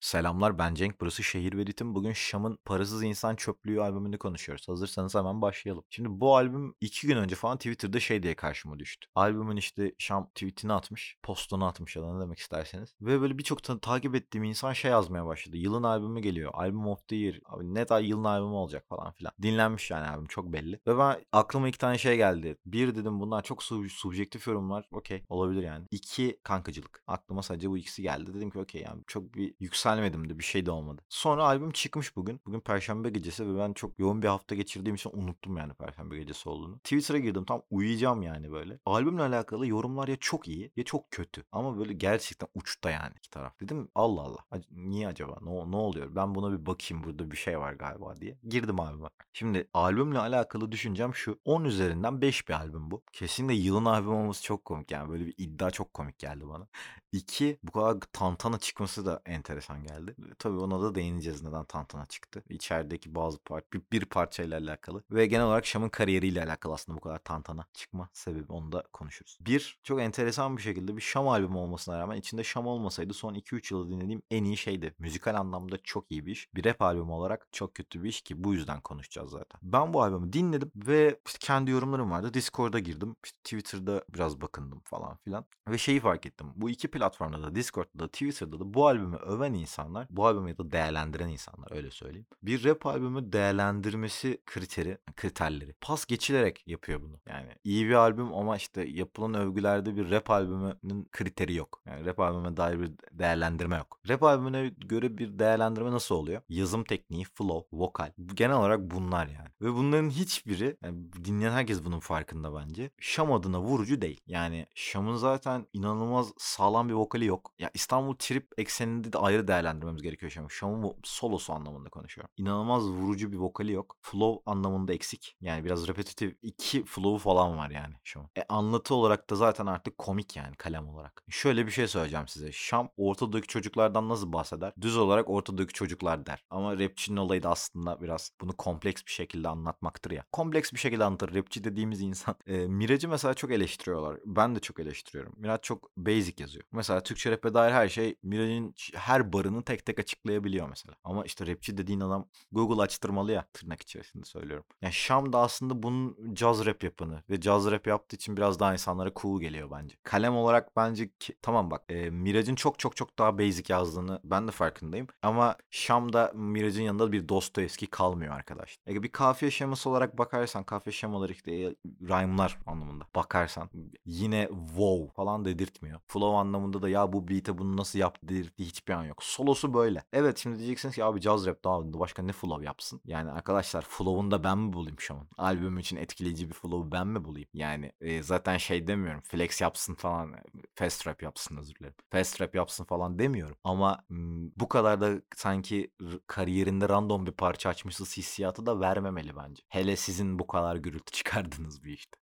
Selamlar ben Cenk, burası Şehir ve Ritim. Bugün Şam'ın Parasız İnsan Çöplüğü albümünü konuşuyoruz. Hazırsanız hemen başlayalım. Şimdi bu albüm iki gün önce falan Twitter'da şey diye karşıma düştü. Albümün işte Şam tweetini atmış, postunu atmış ya da ne demek isterseniz. Ve böyle birçok ta- takip ettiğim insan şey yazmaya başladı. Yılın albümü geliyor. Albüm of the year. Abi ne daha yılın albümü olacak falan filan. Dinlenmiş yani albüm çok belli. Ve ben aklıma iki tane şey geldi. Bir dedim bunlar çok sub- subjektif yorumlar. Okey olabilir yani. İki kankacılık. Aklıma sadece bu ikisi geldi. Dedim ki okey yani çok bir yükselmedim de bir şey de olmadı. Sonra albüm çıkmış bugün. Bugün Perşembe gecesi ve ben çok yoğun bir hafta geçirdiğim için unuttum yani Perşembe gecesi olduğunu. Twitter'a girdim tam uyuyacağım yani böyle. Albümle alakalı yorumlar ya çok iyi ya çok kötü. Ama böyle gerçekten uçta yani iki taraf. Dedim Allah Allah. Niye acaba? Ne, ne oluyor? Ben buna bir bakayım burada bir şey var galiba diye. Girdim albüme. Şimdi albümle alakalı düşüncem şu. 10 üzerinden 5 bir albüm bu. Kesinlikle yılın albüm olması çok komik yani. Böyle bir iddia çok komik geldi bana. İki, bu kadar tantana çıkması da enteresan geldi. Tabii ona da değineceğiz neden tantana çıktı. İçerideki bazı part, bir, bir parçayla alakalı. Ve genel olarak Şam'ın kariyeriyle alakalı aslında bu kadar tantana çıkma sebebi onu da konuşuruz. Bir, çok enteresan bir şekilde bir Şam albümü olmasına rağmen içinde Şam olmasaydı son 2-3 yılda dinlediğim en iyi şeydi. Müzikal anlamda çok iyi bir iş. Bir rap albümü olarak çok kötü bir iş ki bu yüzden konuşacağız zaten. Ben bu albümü dinledim ve işte kendi yorumlarım vardı. Discord'a girdim. İşte Twitter'da biraz bakındım falan filan. Ve şeyi fark ettim. Bu iki platformda da Discord'da da Twitter'da da bu albümü öven insanlar, bu albümü da değerlendiren insanlar öyle söyleyeyim. Bir rap albümü değerlendirmesi kriteri, kriterleri. Pas geçilerek yapıyor bunu. Yani iyi bir albüm ama işte yapılan övgülerde bir rap albümünün kriteri yok. Yani rap albümüne dair bir değerlendirme yok. Rap albümüne göre bir değerlendirme nasıl oluyor? Yazım tekniği, flow, vokal. Genel olarak bunlar yani. Ve bunların hiçbiri yani dinleyen herkes bunun farkında bence. Şam adına vurucu değil. Yani Şam'ın zaten inanılmaz sağlam bir vokali yok. Ya İstanbul Trip ekseninde de ayrı değerlendirmemiz gerekiyor Şam'ın. Şam'ın solosu anlamında konuşuyorum. İnanılmaz vurucu bir vokali yok. Flow anlamında eksik. Yani biraz repetitif. iki flow'u falan var yani Şam'ın. E anlatı olarak da zaten artık komik yani kalem olarak. Şöyle bir şey söyleyeceğim size. Şam ortadaki çocuklardan nasıl bahseder? Düz olarak ortadaki çocuklar der. Ama rapçinin olayı da aslında biraz bunu kompleks bir şekilde anlatmaktır ya. Kompleks bir şekilde anlatır. Rapçi dediğimiz insan. E, Miraç'ı mesela çok eleştiriyorlar. Ben de çok eleştiriyorum. Miraç çok basic yazıyor. Mesela Türkçe rap'e dair her şey Miraç'ın her barını tek tek açıklayabiliyor mesela. Ama işte rapçi dediğin adam Google açtırmalı ya tırnak içerisinde söylüyorum. Yani Şam da aslında bunun caz rap yapını ve caz rap yaptığı için biraz daha insanlara cool geliyor bence. Kalem olarak bence ki, tamam bak e, Miraç'ın çok çok çok daha basic yazdığını ben de farkındayım. Ama Şam'da Miraç'ın yanında bir Dostoyevski kalmıyor arkadaş. E, bir kafiye şeması olarak bakarsan kafiye şemaları işte e, rhyme'lar anlamında bakarsan yine wow falan dedirtmiyor. Flow anlamında da ya bu beat'e bunu nasıl yaptı dedirttiği hiçbir an yok. Solosu böyle. Evet şimdi diyeceksiniz ki abi caz rap daha başka ne flow yapsın? Yani arkadaşlar flow'unu da ben mi bulayım an? Albüm için etkileyici bir flow'u ben mi bulayım? Yani e, zaten şey demiyorum. Flex yapsın falan. Fast rap yapsın özür dilerim. Fast rap yapsın falan demiyorum. Ama bu kadar da sanki kariyerinde random bir parça açmışız hissiyatı da vermemeli bence. Hele sizin bu kadar gürültü çıkardığınız bir işte.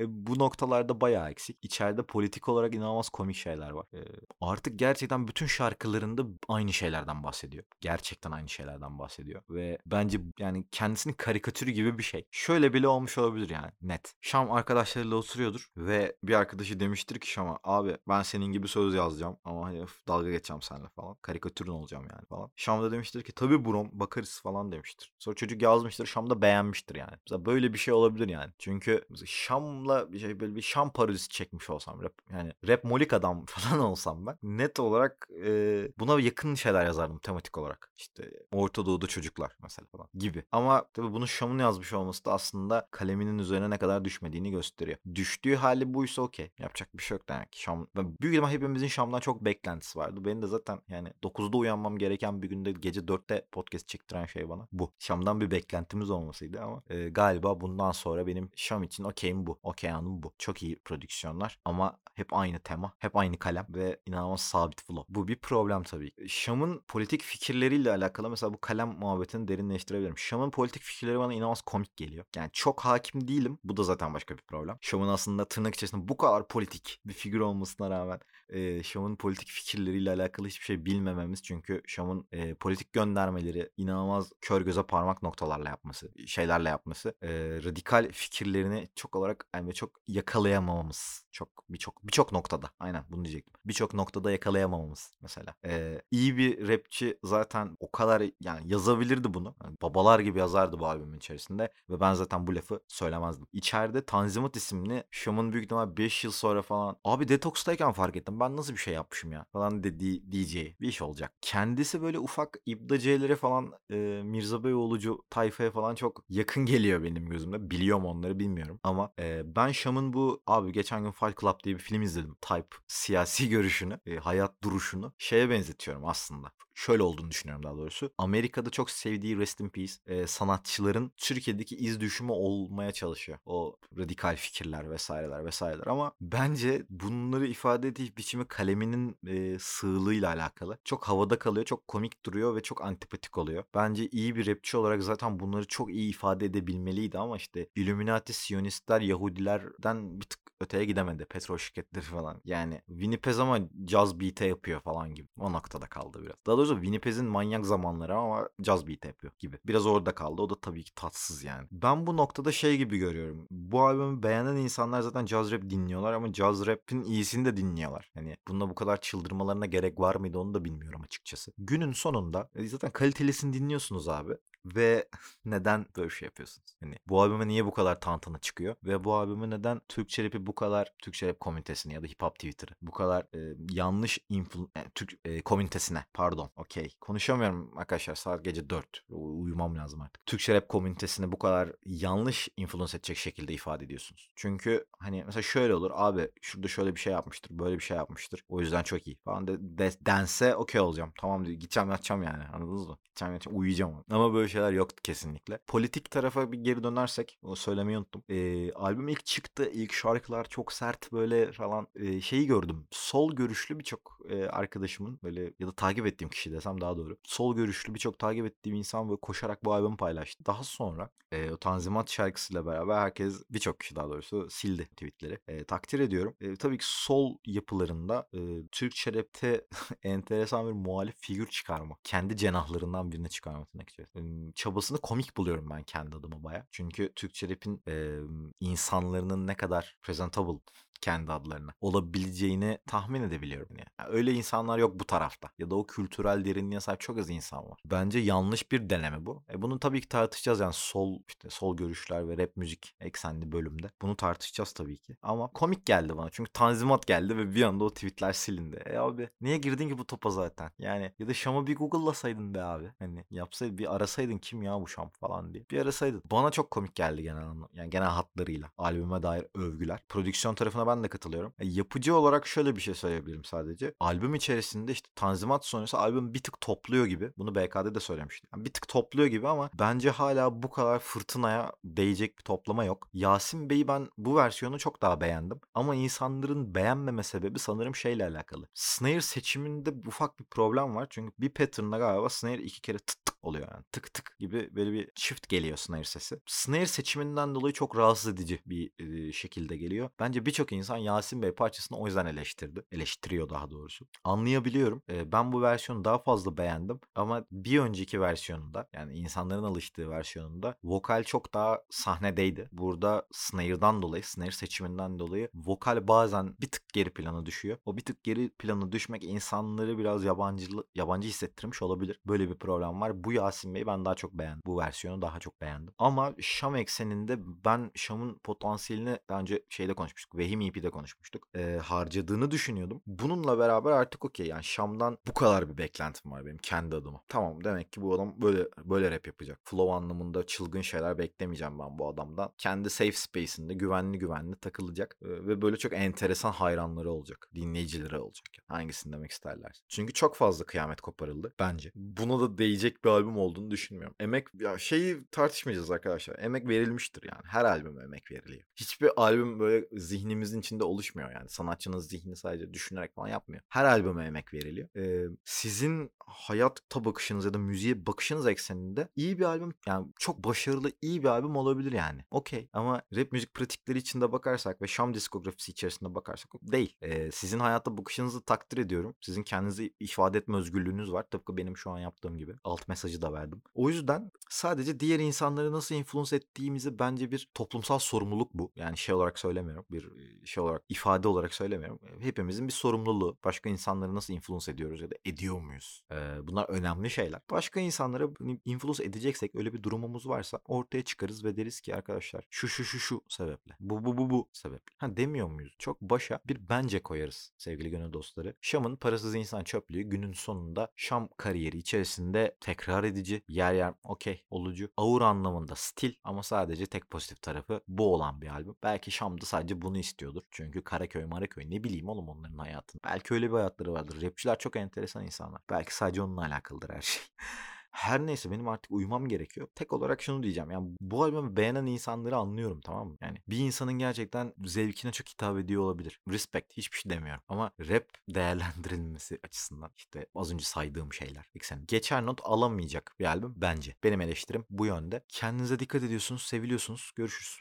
E, bu noktalarda bayağı eksik. İçeride politik olarak inanılmaz komik şeyler var. E, artık gerçekten bütün şarkılarında aynı şeylerden bahsediyor. Gerçekten aynı şeylerden bahsediyor. Ve bence yani kendisinin karikatürü gibi bir şey. Şöyle bile olmuş olabilir yani net. Şam arkadaşlarıyla oturuyordur ve bir arkadaşı demiştir ki Şam'a abi ben senin gibi söz yazacağım ama hani dalga geçeceğim seninle falan. Karikatürün olacağım yani falan. Şam da demiştir ki tabii brom bakarız falan demiştir. Sonra çocuk yazmıştır Şam da beğenmiştir yani. Mesela böyle bir şey olabilir yani. Çünkü Şam'la bir şey böyle bir Şam parodisi çekmiş olsam rap yani rap molik adam falan olsam ben net olarak e, buna yakın şeyler yazardım tematik olarak. İşte Orta Doğu'da çocuklar mesela falan gibi. Ama tabii bunu Şam'ın yazmış olması da aslında kaleminin üzerine ne kadar düşmediğini gösteriyor. Düştüğü hali buysa okey. Yapacak bir şey yok demek ki. Şam, ben büyük ihtimal hepimizin Şam'dan çok beklentisi vardı. Benim de zaten yani 9'da uyanmam gereken bir günde gece 4'te podcast çektiren şey bana bu. Şam'dan bir beklentimiz olmasıydı ama e, galiba bundan sonra benim Şam için okeyim bu. Okey anım bu. Çok iyi prodüksiyonlar ama hep aynı tema, hep aynı kalem ve inanılmaz sabit flow. Bu bir problem tabii. Şam'ın politik fikirleriyle alakalı mesela bu kalem muhabbetini derinleştirebilirim. Şam'ın politik fikirleri bana inanılmaz komik geliyor. Yani çok hakim değilim. Bu da zaten başka bir problem. Şam'ın aslında tırnak içerisinde bu kadar politik bir figür olmasına rağmen e, Şam'ın politik fikirleriyle alakalı hiçbir şey bilmememiz. Çünkü Şam'ın e, politik göndermeleri inanılmaz kör göze parmak noktalarla yapması, şeylerle yapması, e, radikal fikirlerini çok olarak e, Yani çok yakalayamamamız. Çok birçok birçok noktada. Aynen bunu diyecektim. Birçok noktada yakalayamamamız mesela. Ee, iyi bir rapçi zaten o kadar yani yazabilirdi bunu. Yani babalar gibi yazardı bu albümün içerisinde ve ben zaten bu lafı söylemezdim. İçeride Tanzimat isimli Şam'ın büyük ihtimal 5 yıl sonra falan abi Detox'tayken fark ettim. Ben nasıl bir şey yapmışım ya falan dediği diyeceği bir iş olacak. Kendisi böyle ufak ibdacilere falan e, Mirza Beyoğlu'cu tayfaya falan çok yakın geliyor benim gözümde. Biliyorum onları bilmiyorum. Ama e, ben Şam'ın bu abi geçen gün Fight Club diye bir film izledim. Type siyasi görüşünü, e, hayat duruşunu şeye benzetiyorum aslında. Şöyle olduğunu düşünüyorum daha doğrusu. Amerika'da çok sevdiği Rest in Peace e, sanatçıların Türkiye'deki iz düşümü olmaya çalışıyor. O radikal fikirler vesaireler vesaireler ama bence bunları ifade ettiği biçimi kaleminin e, sığlığıyla alakalı. Çok havada kalıyor, çok komik duruyor ve çok antipatik oluyor. Bence iyi bir rapçi olarak zaten bunları çok iyi ifade edebilmeliydi ama işte Illuminati, Siyonistler, Yahudilerden bir tık öteye gidemedi. Petrol şirketleri falan. Yani Winnipeg ama caz beat'e yapıyor falan gibi. O noktada kaldı biraz. Daha doğrusu Winnipeg'in manyak zamanları ama caz beat yapıyor gibi. Biraz orada kaldı. O da tabii ki tatsız yani. Ben bu noktada şey gibi görüyorum. Bu albümü beğenen insanlar zaten caz rap dinliyorlar ama caz rap'in iyisini de dinliyorlar. Hani bunda bu kadar çıldırmalarına gerek var mıydı onu da bilmiyorum açıkçası. Günün sonunda e, zaten kalitelisini dinliyorsunuz abi. Ve neden böyle bir şey yapıyorsunuz? Hani bu albüme niye bu kadar tantana çıkıyor? Ve bu albüme neden Türkçe rap'i bu kadar Türkçe rap komünitesine ya da hip hop Twitter'ı bu kadar e, yanlış influ yani Türk e, komünitesine pardon okey konuşamıyorum arkadaşlar saat gece 4 uyumam lazım artık. Türkçe rap komünitesine bu kadar yanlış influence edecek şekilde ifade ediyorsunuz. Çünkü hani mesela şöyle olur abi şurada şöyle bir şey yapmıştır böyle bir şey yapmıştır o yüzden çok iyi falan de, de dense okey olacağım tamam diyor gideceğim yatacağım yani anladınız mı? Gideceğim yatacağım uyuyacağım ama böyle şeyler yoktu kesinlikle. Politik tarafa bir geri dönersek o söylemeyi unuttum. Ee, albüm ilk çıktı. ilk şarkılar çok sert böyle falan e, şeyi gördüm. Sol görüşlü birçok e, arkadaşımın böyle ya da takip ettiğim kişi desem daha doğru. Sol görüşlü birçok takip ettiğim insan böyle koşarak bu albümü paylaştı. Daha sonra e, o Tanzimat şarkısıyla beraber herkes birçok kişi daha doğrusu sildi tweetleri. E, takdir ediyorum. E, tabii ki sol yapılarında e, Türkçe rapte enteresan bir muhalif figür çıkarma. Kendi cenahlarından birini çıkarma tırnak içerisinde. Çabasını komik buluyorum ben kendi adıma baya. Çünkü Türkçe rap'in e, insanların ne kadar presentable kendi adlarına olabileceğini tahmin edebiliyorum. Yani. yani öyle insanlar yok bu tarafta. Ya da o kültürel derinliğe sahip çok az insan var. Bence yanlış bir deneme bu. E bunu tabii ki tartışacağız yani sol işte sol görüşler ve rap müzik eksenli bölümde. Bunu tartışacağız tabii ki. Ama komik geldi bana. Çünkü tanzimat geldi ve bir anda o tweetler silindi. E abi niye girdin ki bu topa zaten? Yani ya da Şam'ı bir Google'lasaydın be abi. Hani yapsaydın bir arasaydın kim ya bu Şam falan diye. Bir arasaydın. Bana çok komik geldi genel anlamda. Yani genel hatlarıyla. Albüme dair övgüler. Prodüksiyon tarafına ben de katılıyorum. E, yapıcı olarak şöyle bir şey söyleyebilirim sadece. Albüm içerisinde işte Tanzimat sonrası albüm bir tık topluyor gibi. Bunu BK'de de söylemiştim. Yani bir tık topluyor gibi ama bence hala bu kadar fırtınaya değecek bir toplama yok. Yasin Bey'i ben bu versiyonu çok daha beğendim. Ama insanların beğenmeme sebebi sanırım şeyle alakalı. Snare seçiminde ufak bir problem var. Çünkü bir pattern'da galiba snare iki kere tık oluyor yani. Tık tık gibi böyle bir çift geliyor snare sesi. Snare seçiminden dolayı çok rahatsız edici bir şekilde geliyor. Bence birçok insan Yasin Bey parçasını o yüzden eleştirdi. Eleştiriyor daha doğrusu. Anlayabiliyorum. Ben bu versiyonu daha fazla beğendim ama bir önceki versiyonunda yani insanların alıştığı versiyonunda vokal çok daha sahnedeydi. Burada snare'dan dolayı, snare seçiminden dolayı vokal bazen bir tık geri plana düşüyor. O bir tık geri plana düşmek insanları biraz yabancı yabancı hissettirmiş olabilir. Böyle bir problem var. Bu Yasin Bey'i ben daha çok beğendim. Bu versiyonu daha çok beğendim. Ama Şam ekseninde ben Şam'ın potansiyelini daha önce şeyde konuşmuştuk. Vehim EP'de konuşmuştuk. E, harcadığını düşünüyordum. Bununla beraber artık okey yani Şam'dan bu kadar bir beklentim var benim kendi adıma. Tamam demek ki bu adam böyle böyle rap yapacak. Flow anlamında çılgın şeyler beklemeyeceğim ben bu adamdan. Kendi safe space'inde güvenli güvenli takılacak e, ve böyle çok enteresan hayranları olacak. Dinleyicileri olacak. Hangisini demek isterler. Çünkü çok fazla kıyamet koparıldı bence. Buna da değecek bir albüm olduğunu düşünmüyorum. Emek ya şeyi tartışmayacağız arkadaşlar. Emek verilmiştir yani. Her albüm emek veriliyor. Hiçbir albüm böyle zihnimizin içinde oluşmuyor yani. Sanatçının zihni sadece düşünerek falan yapmıyor. Her albüme emek veriliyor. Ee, sizin hayata bakışınız ya da müziğe bakışınız ekseninde iyi bir albüm yani çok başarılı iyi bir albüm olabilir yani. Okey ama rap müzik pratikleri içinde bakarsak ve Şam diskografisi içerisinde bakarsak değil. Ee, sizin hayata bakışınızı takdir ediyorum. Sizin kendinizi ifade etme özgürlüğünüz var. Tıpkı benim şu an yaptığım gibi. Alt mesaj mesajı da verdim. O yüzden sadece diğer insanları nasıl influence ettiğimizi bence bir toplumsal sorumluluk bu. Yani şey olarak söylemiyorum. Bir şey olarak ifade olarak söylemiyorum. Hepimizin bir sorumluluğu. Başka insanları nasıl influence ediyoruz ya da ediyor muyuz? Ee, bunlar önemli şeyler. Başka insanlara influence edeceksek öyle bir durumumuz varsa ortaya çıkarız ve deriz ki arkadaşlar şu şu şu şu sebeple. Bu bu bu bu sebeple. Ha demiyor muyuz? Çok başa bir bence koyarız sevgili gönül dostları. Şam'ın parasız insan çöplüğü günün sonunda Şam kariyeri içerisinde tekrar edici, yer yer okey olucu, ağır anlamında stil ama sadece tek pozitif tarafı bu olan bir albüm. Belki Şam'da sadece bunu istiyordur. Çünkü Karaköy, Maraköy ne bileyim oğlum onların hayatını. Belki öyle bir hayatları vardır. Rapçiler çok enteresan insanlar. Belki sadece onunla alakalıdır her şey. Her neyse benim artık uyumam gerekiyor. Tek olarak şunu diyeceğim. Yani bu albümü beğenen insanları anlıyorum tamam mı? Yani bir insanın gerçekten zevkine çok hitap ediyor olabilir. Respect hiçbir şey demiyorum. Ama rap değerlendirilmesi açısından işte az önce saydığım şeyler. Eksen geçer not alamayacak bir albüm bence. Benim eleştirim bu yönde. Kendinize dikkat ediyorsunuz, seviliyorsunuz. Görüşürüz.